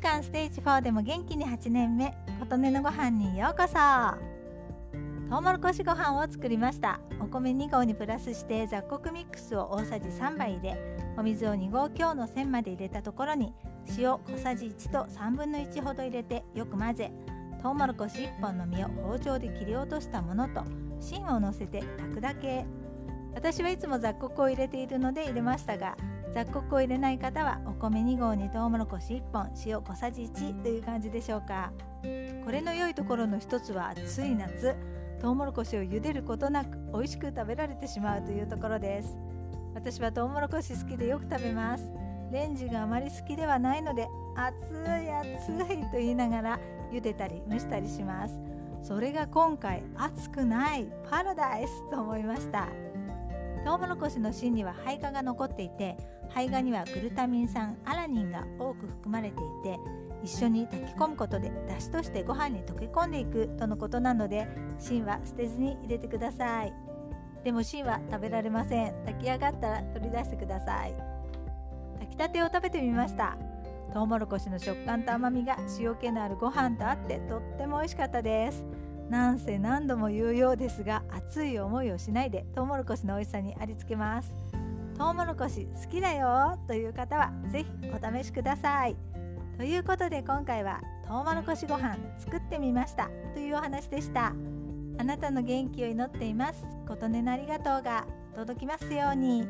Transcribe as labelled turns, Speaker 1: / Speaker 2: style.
Speaker 1: 間ステージ4でも元気に8年目琴音のご飯にようこそ。トウモロコシご飯を作りました。お米2合にプラスして雑穀ミックスを大さじ3杯入れお水を2合強の線まで入れたところに塩小さじ1と3分の1ほど入れてよく混ぜトウモロコシ1本の実を包丁で切り落としたものと芯をのせて炊くだけ。私はいつも雑穀を入れているので入れましたが雑穀を入れない方はお米2合にトウモロコシ1本塩小さじ1という感じでしょうか。これの良いところの一つは暑い夏トウモロコシを茹でることなく美味しく食べられてしまうというところです。私はトウモロコシ好きでよく食べます。レンジがあまり好きではないので熱い熱いと言いながら茹でたり蒸したりします。それが今回熱くないパラダイスと思いましたトウモロコシの芯には胚芽が残っていて胚芽にはグルタミン酸アラニンが多く含まれていて一緒に炊き込むことで出汁としてご飯に溶け込んでいくとのことなので芯は捨てずに入れてください。でも芯は食べられません。炊き上がったら取り出してください。炊きたてを食べてみました。トウモロコシの食感と甘みが塩気のあるご飯とあってとっても美味しかったです。なんせ何度も言うようですが熱い思いをしないでトウモロコシの美味しさにありつけます。トウモロコシ好きだよという方は是非お試しください。ということで今回はトウモロコシご飯作ってみましたというお話でした。あなたの元気を祈っています。琴音のありがとうが届きますように。